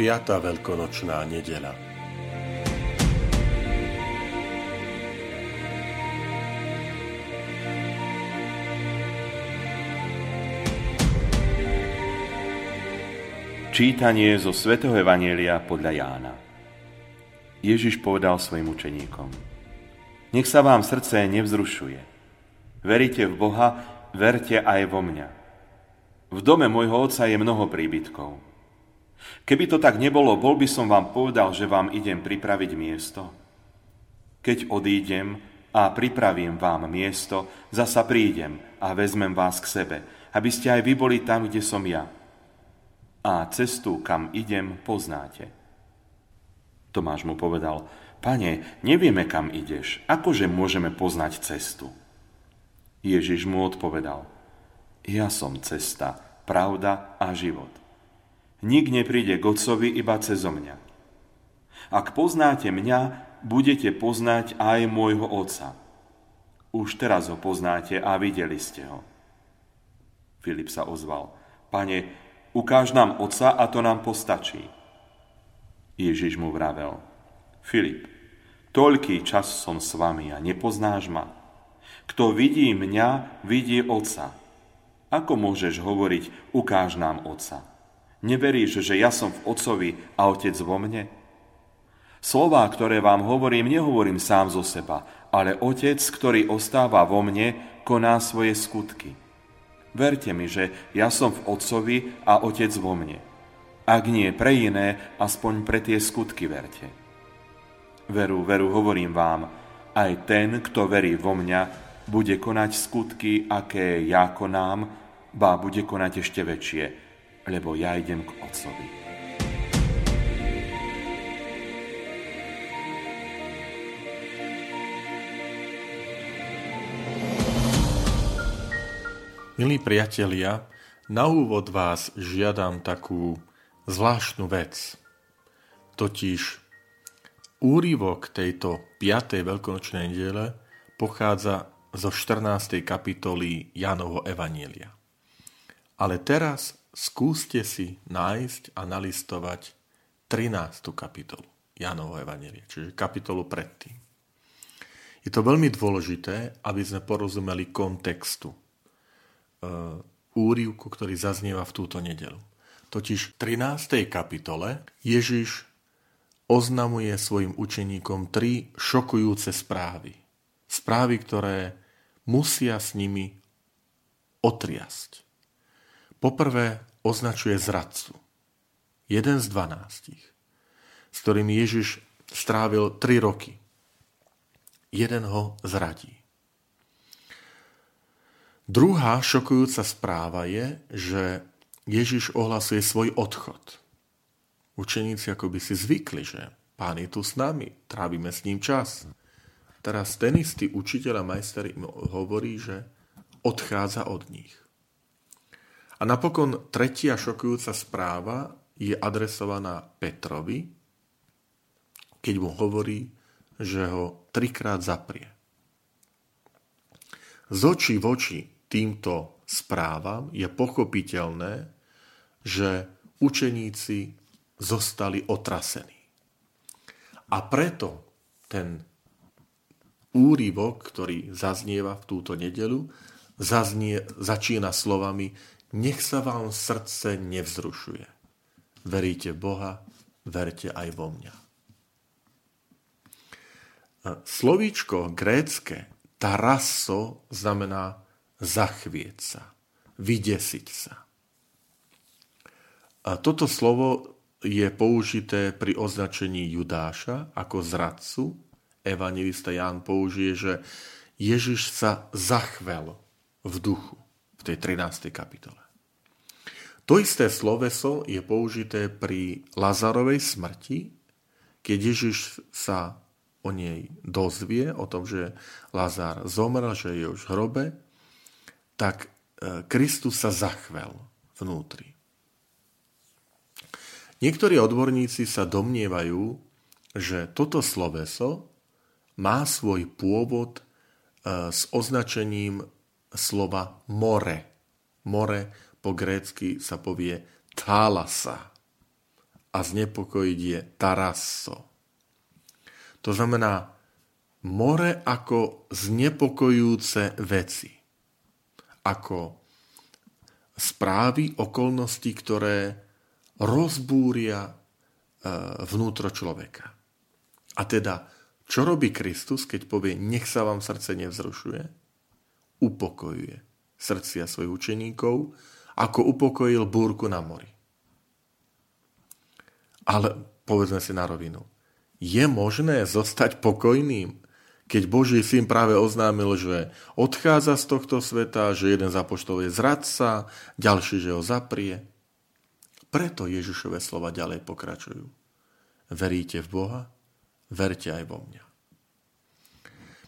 5. veľkonočná nedela. Čítanie zo svätého Evanielia podľa Jána. Ježiš povedal svojim učeníkom. Nech sa vám srdce nevzrušuje. Veríte v Boha, verte aj vo mňa. V dome môjho otca je mnoho príbytkov. Keby to tak nebolo, bol by som vám povedal, že vám idem pripraviť miesto. Keď odídem a pripravím vám miesto, zasa prídem a vezmem vás k sebe, aby ste aj vy boli tam, kde som ja. A cestu, kam idem, poznáte. Tomáš mu povedal, pane, nevieme, kam ideš, akože môžeme poznať cestu? Ježiš mu odpovedal, ja som cesta, pravda a život. Nik nepríde k Otcovi iba cezo mňa. Ak poznáte mňa, budete poznať aj môjho Otca. Už teraz ho poznáte a videli ste ho. Filip sa ozval. Pane, ukáž nám Otca a to nám postačí. Ježiš mu vravel. Filip, toľký čas som s vami a nepoznáš ma. Kto vidí mňa, vidí Otca. Ako môžeš hovoriť, ukáž nám Otca? Neveríš, že ja som v Otcovi a Otec vo mne? Slová, ktoré vám hovorím, nehovorím sám zo seba, ale Otec, ktorý ostáva vo mne, koná svoje skutky. Verte mi, že ja som v Otcovi a Otec vo mne. Ak nie pre iné, aspoň pre tie skutky verte. Veru, veru, hovorím vám, aj ten, kto verí vo mňa, bude konať skutky, aké ja konám, ba bude konať ešte väčšie, lebo ja idem k Otcovi. Milí priatelia, na úvod vás žiadam takú zvláštnu vec. Totiž úrivok tejto 5. veľkonočnej nedele pochádza zo 14. kapitoly Jánovho Evanielia. Ale teraz skúste si nájsť a nalistovať 13. kapitolu Jánovo Evanelie, čiže kapitolu predtým. Je to veľmi dôležité, aby sme porozumeli kontextu e, úrivku, ktorý zaznieva v túto nedelu. Totiž v 13. kapitole Ježiš oznamuje svojim učeníkom tri šokujúce správy. Správy, ktoré musia s nimi otriasť. Poprvé označuje zradcu. Jeden z dvanástich, s ktorým Ježiš strávil tri roky. Jeden ho zradí. Druhá šokujúca správa je, že Ježiš ohlasuje svoj odchod. Učeníci ako by si zvykli, že pán je tu s nami, trávime s ním čas. Teraz ten istý učiteľ a majster im hovorí, že odchádza od nich. A napokon tretia šokujúca správa je adresovaná Petrovi, keď mu hovorí, že ho trikrát zaprie. Z očí v oči týmto správam je pochopiteľné, že učeníci zostali otrasení. A preto ten úryvok, ktorý zaznieva v túto nedelu, zaznie, začína slovami nech sa vám srdce nevzrušuje. Veríte Boha, verte aj vo mňa. Slovíčko grécke tarasso znamená zachvieť sa, vydesiť sa. A toto slovo je použité pri označení Judáša ako zradcu. Evangelista Ján použije, že Ježiš sa zachvel v duchu v tej 13. kapitole. To isté sloveso je použité pri Lazarovej smrti, keď Ježiš sa o nej dozvie, o tom, že Lazár zomrel, že je už v hrobe, tak e, Kristus sa zachvel vnútri. Niektorí odborníci sa domnievajú, že toto sloveso má svoj pôvod e, s označením slova more. More po grécky sa povie thalasa a znepokojiť je tarasso. To znamená more ako znepokojúce veci. Ako správy, okolnosti, ktoré rozbúria e, vnútro človeka. A teda, čo robí Kristus, keď povie, nech sa vám srdce nevzrušuje? Upokojuje srdcia svojich učeníkov, ako upokojil búrku na mori. Ale povedzme si na rovinu, je možné zostať pokojným, keď Boží syn práve oznámil, že odchádza z tohto sveta, že jeden z apoštolov je zradca, ďalší, že ho zaprie. Preto Ježišové slova ďalej pokračujú. Veríte v Boha? Verte aj vo mňa.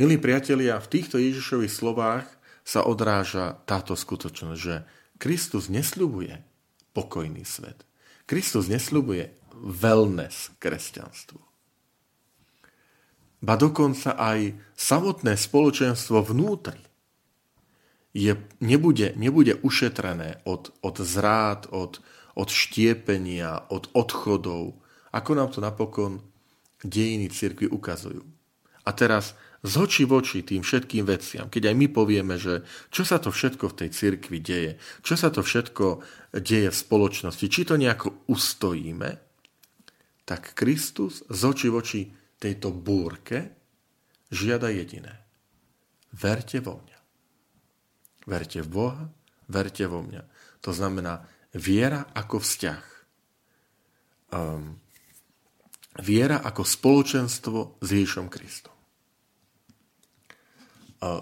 Milí priatelia, v týchto Ježišových slovách sa odráža táto skutočnosť, že Kristus nesľubuje pokojný svet. Kristus nesľubuje wellness kresťanstvu ba dokonca aj samotné spoločenstvo vnútri je, nebude, nebude ušetrené od, od zrád, od, od štiepenia, od odchodov, ako nám to napokon dejiny cirkvi ukazujú. A teraz z očí v oči tým všetkým veciam, keď aj my povieme, že čo sa to všetko v tej cirkvi deje, čo sa to všetko deje v spoločnosti, či to nejako ustojíme, tak Kristus z očí v oči tejto búrke žiada jediné. Verte vo mňa. Verte v Boha, verte vo mňa. To znamená viera ako vzťah. Um, viera ako spoločenstvo s Ježišom Kristom.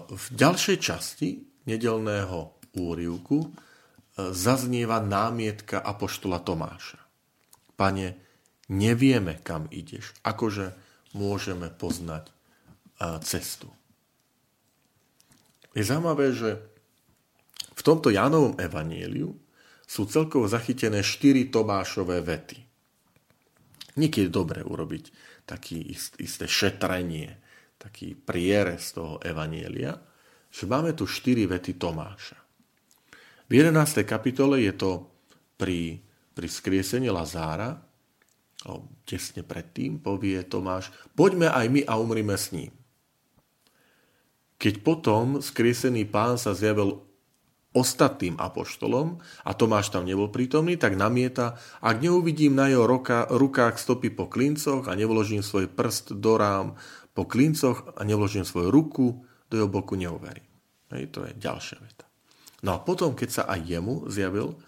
V ďalšej časti nedelného úrivku uh, zaznieva námietka apoštola Tomáša. Pane, nevieme, kam ideš. Akože môžeme poznať cestu. Je zaujímavé, že v tomto Jánovom evaníliu sú celkovo zachytené štyri Tomášové vety. Niekedy je dobre urobiť ist, isté šetrenie, taký prierez toho evanielia, že máme tu štyri vety Tomáša. V 11. kapitole je to pri, pri skriesení Lazára, tesne predtým povie Tomáš, poďme aj my a umrime s ním. Keď potom skriesený pán sa zjavil ostatným apoštolom a Tomáš tam nebol prítomný, tak namieta, ak neuvidím na jeho roka, rukách stopy po klincoch a nevložím svoj prst do rám po klincoch a nevložím svoju ruku do jeho boku, neuverím. Hej, to je ďalšia veta. No a potom, keď sa aj jemu zjavil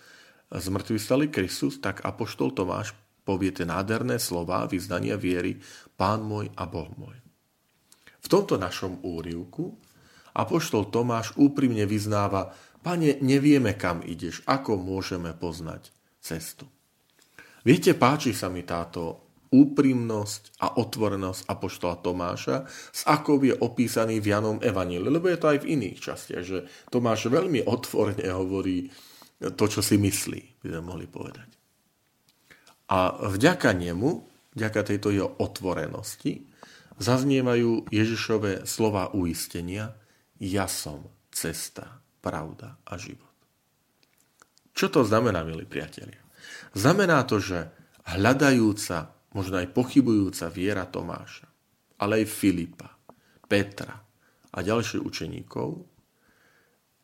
zmrtvý stali Kristus, tak apoštol Tomáš povie tie nádherné slova vyznania viery Pán môj a Boh môj. V tomto našom úrivku apoštol Tomáš úprimne vyznáva, Pane, nevieme, kam ideš, ako môžeme poznať cestu. Viete, páči sa mi táto úprimnosť a otvorenosť apoštola Tomáša, s akou je opísaný v Janom Evaníliu, lebo je to aj v iných častiach, že Tomáš veľmi otvorene hovorí to, čo si myslí, by sme mohli povedať. A vďaka nemu, vďaka tejto jeho otvorenosti, zaznievajú Ježišové slova uistenia Ja som cesta, pravda a život. Čo to znamená, milí priatelia? Znamená to, že hľadajúca, možno aj pochybujúca viera Tomáša, ale aj Filipa, Petra a ďalších učeníkov,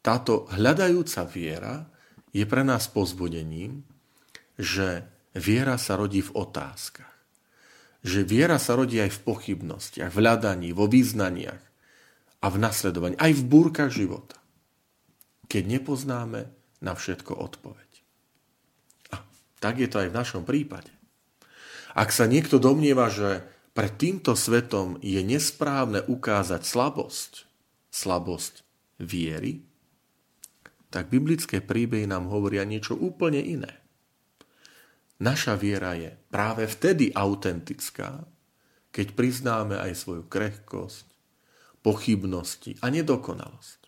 táto hľadajúca viera je pre nás pozbudením, že Viera sa rodí v otázkach. Že viera sa rodí aj v pochybnostiach, v hľadaní, vo význaniach a v nasledovaní, aj v búrkach života. Keď nepoznáme na všetko odpoveď. A tak je to aj v našom prípade. Ak sa niekto domnieva, že pred týmto svetom je nesprávne ukázať slabosť, slabosť viery, tak biblické príbehy nám hovoria niečo úplne iné. Naša viera je práve vtedy autentická, keď priznáme aj svoju krehkosť, pochybnosti a nedokonalosť.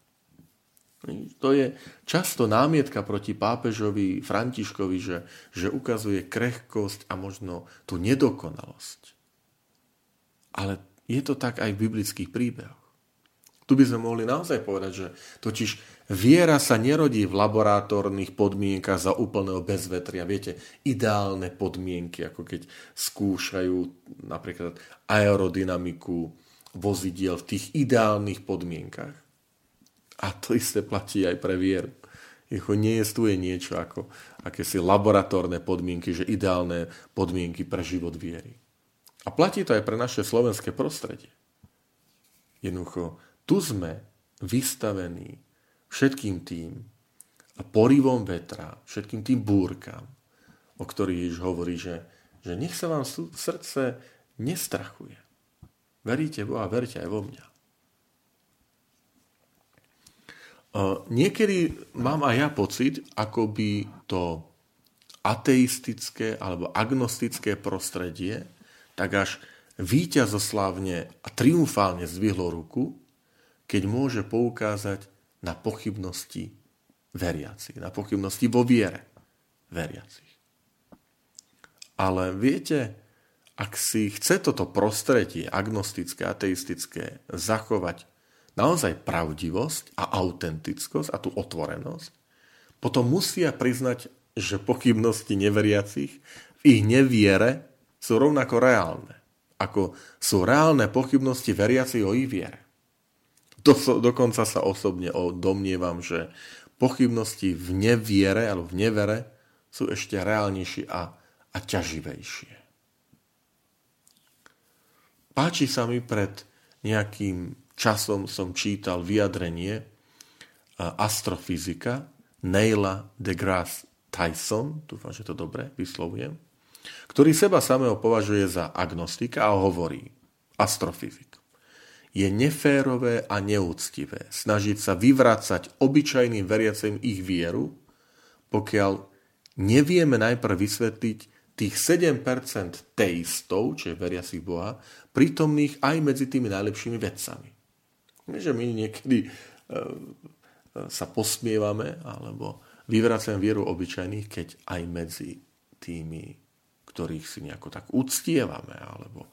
To je často námietka proti pápežovi Františkovi, že, že ukazuje krehkosť a možno tú nedokonalosť. Ale je to tak aj v biblických príbehoch. Tu by sme mohli naozaj povedať, že totiž viera sa nerodí v laboratórnych podmienkach za úplného bezvetria. Viete, ideálne podmienky, ako keď skúšajú napríklad aerodynamiku vozidiel v tých ideálnych podmienkach. A to isté platí aj pre vieru. Jeho neestuje niečo ako akési laboratórne podmienky, že ideálne podmienky pre život viery. A platí to aj pre naše slovenské prostredie. Jednoducho, tu sme vystavení všetkým tým porivom vetra, všetkým tým búrkam, o ktorých Ježiš hovorí, že, že nech sa vám srdce nestrachuje. Veríte Boha, verte aj vo mňa. Niekedy mám aj ja pocit, ako by to ateistické alebo agnostické prostredie tak až víťazoslavne a triumfálne zdvihlo ruku keď môže poukázať na pochybnosti veriacich, na pochybnosti vo viere veriacich. Ale viete, ak si chce toto prostredie agnostické, ateistické zachovať naozaj pravdivosť a autentickosť a tú otvorenosť, potom musia priznať, že pochybnosti neveriacich v ich neviere sú rovnako reálne, ako sú reálne pochybnosti veriacich o ich viere. Do, dokonca sa osobne domnievam, že pochybnosti v neviere alebo v nevere sú ešte reálnejšie a, a ťaživejšie. Páči sa mi pred nejakým časom som čítal vyjadrenie astrofyzika Neila deGrasse Tyson, dúfam, že to dobre vyslovujem, ktorý seba samého považuje za agnostika a hovorí astrofyzik je neférové a neúctivé snažiť sa vyvrácať obyčajným veriacim ich vieru, pokiaľ nevieme najprv vysvetliť tých 7% teistov, čiže veriacich Boha, prítomných aj medzi tými najlepšími vedcami. Že my niekedy e, e, sa posmievame alebo vyvracame vieru obyčajných, keď aj medzi tými, ktorých si nejako tak uctievame alebo,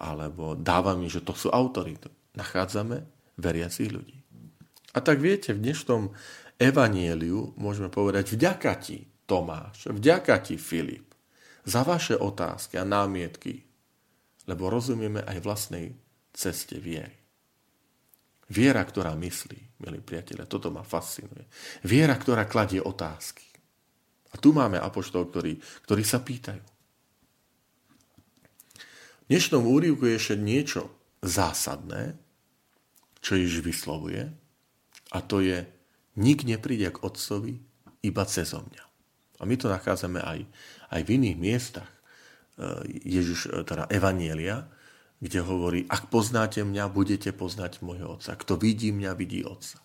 alebo dávame, že to sú autority nachádzame veriacich ľudí. A tak viete, v dnešnom evanieliu môžeme povedať vďaka ti, Tomáš, vďaka ti, Filip, za vaše otázky a námietky, lebo rozumieme aj vlastnej ceste viery. Viera, ktorá myslí, milí priatelia, toto ma fascinuje. Viera, ktorá kladie otázky. A tu máme apoštol, ktorí, ktorí sa pýtajú. V dnešnom úrivku je ešte niečo zásadné, čo Ježiš vyslovuje, a to je, nik nepríde k Otcovi iba cez mňa. A my to nachádzame aj, aj v iných miestach. E, Ježiš, e, teda Evanielia, kde hovorí, ak poznáte mňa, budete poznať môjho Otca. Kto vidí mňa, vidí Otca.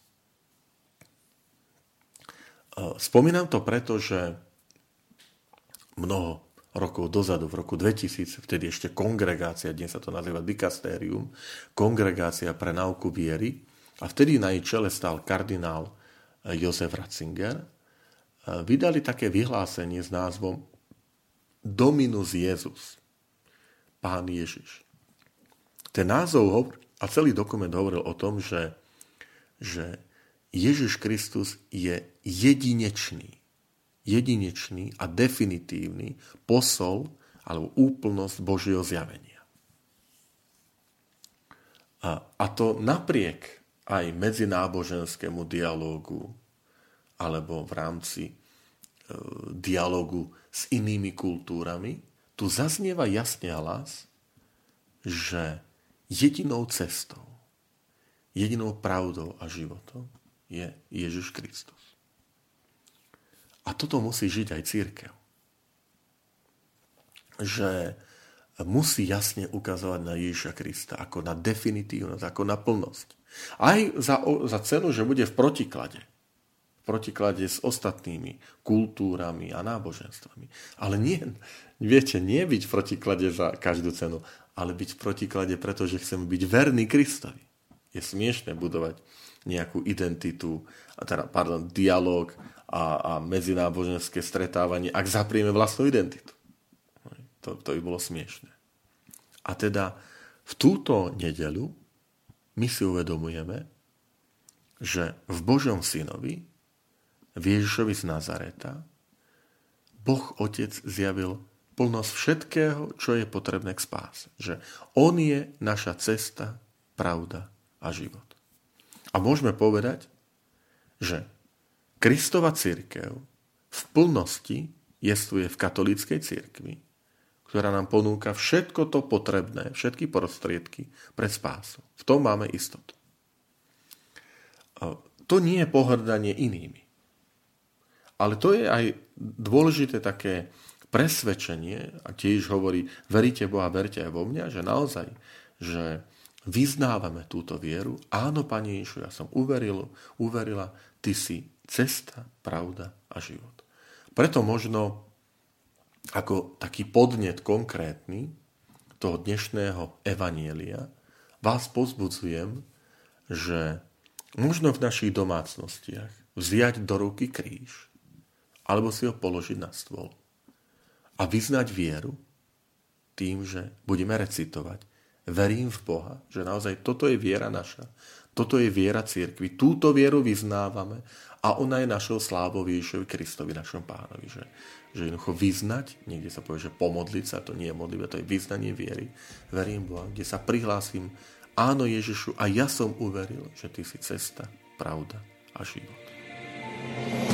E, spomínam to preto, že mnoho rokov dozadu, v roku 2000, vtedy ešte kongregácia, dnes sa to nazýva dikastérium, kongregácia pre náuku viery. A vtedy na jej čele stál kardinál eh, Jozef Ratzinger. Eh, vydali také vyhlásenie s názvom Dominus Jezus, Pán Ježiš. Ten názov a celý dokument hovoril o tom, že, že Ježiš Kristus je jedinečný jedinečný a definitívny posol alebo úplnosť Božieho zjavenia. A, a to napriek aj medzináboženskému dialógu alebo v rámci e, dialogu s inými kultúrami, tu zaznieva jasne hlas, že jedinou cestou, jedinou pravdou a životom je Ježiš Kristus. A toto musí žiť aj církev. Že musí jasne ukazovať na Ježiša Krista ako na definitívnosť, ako na plnosť. Aj za, za cenu, že bude v protiklade. V protiklade s ostatnými kultúrami a náboženstvami. Ale nie, viete, nie byť v protiklade za každú cenu, ale byť v protiklade, pretože chceme byť verný Kristovi. Je smiešne budovať nejakú identitu, a teda, pardon, dialog a, a medzináboženské stretávanie, ak zaprieme vlastnú identitu. To, to by bolo smiešne. A teda v túto nedelu my si uvedomujeme, že v Božom synovi, v Ježišovi z Nazareta, Boh Otec zjavil plnosť všetkého, čo je potrebné k spáse. Že On je naša cesta, pravda a život. A môžeme povedať, že Kristova církev v plnosti jestuje v katolíckej církvi, ktorá nám ponúka všetko to potrebné, všetky prostriedky pre spásu. V tom máme istotu. To nie je pohrdanie inými. Ale to je aj dôležité také presvedčenie, a tiež hovorí, veríte Boha, verte aj vo mňa, že naozaj, že vyznávame túto vieru. Áno, Pane Ježišu, ja som uveril, uverila, Ty si cesta, pravda a život. Preto možno ako taký podnet konkrétny toho dnešného evanielia vás pozbudzujem, že možno v našich domácnostiach vziať do ruky kríž alebo si ho položiť na stôl a vyznať vieru tým, že budeme recitovať. Verím v Boha, že naozaj toto je viera naša, toto je viera církvy. Túto vieru vyznávame a ona je našou slávou Ježišovi Kristovi, našom pánovi. Že, že jednoducho vyznať, niekde sa povie, že pomodliť sa, to nie je modlitba, to je vyznanie viery. Verím Boha, kde sa prihlásim, áno Ježišu, a ja som uveril, že Ty si cesta, pravda a život.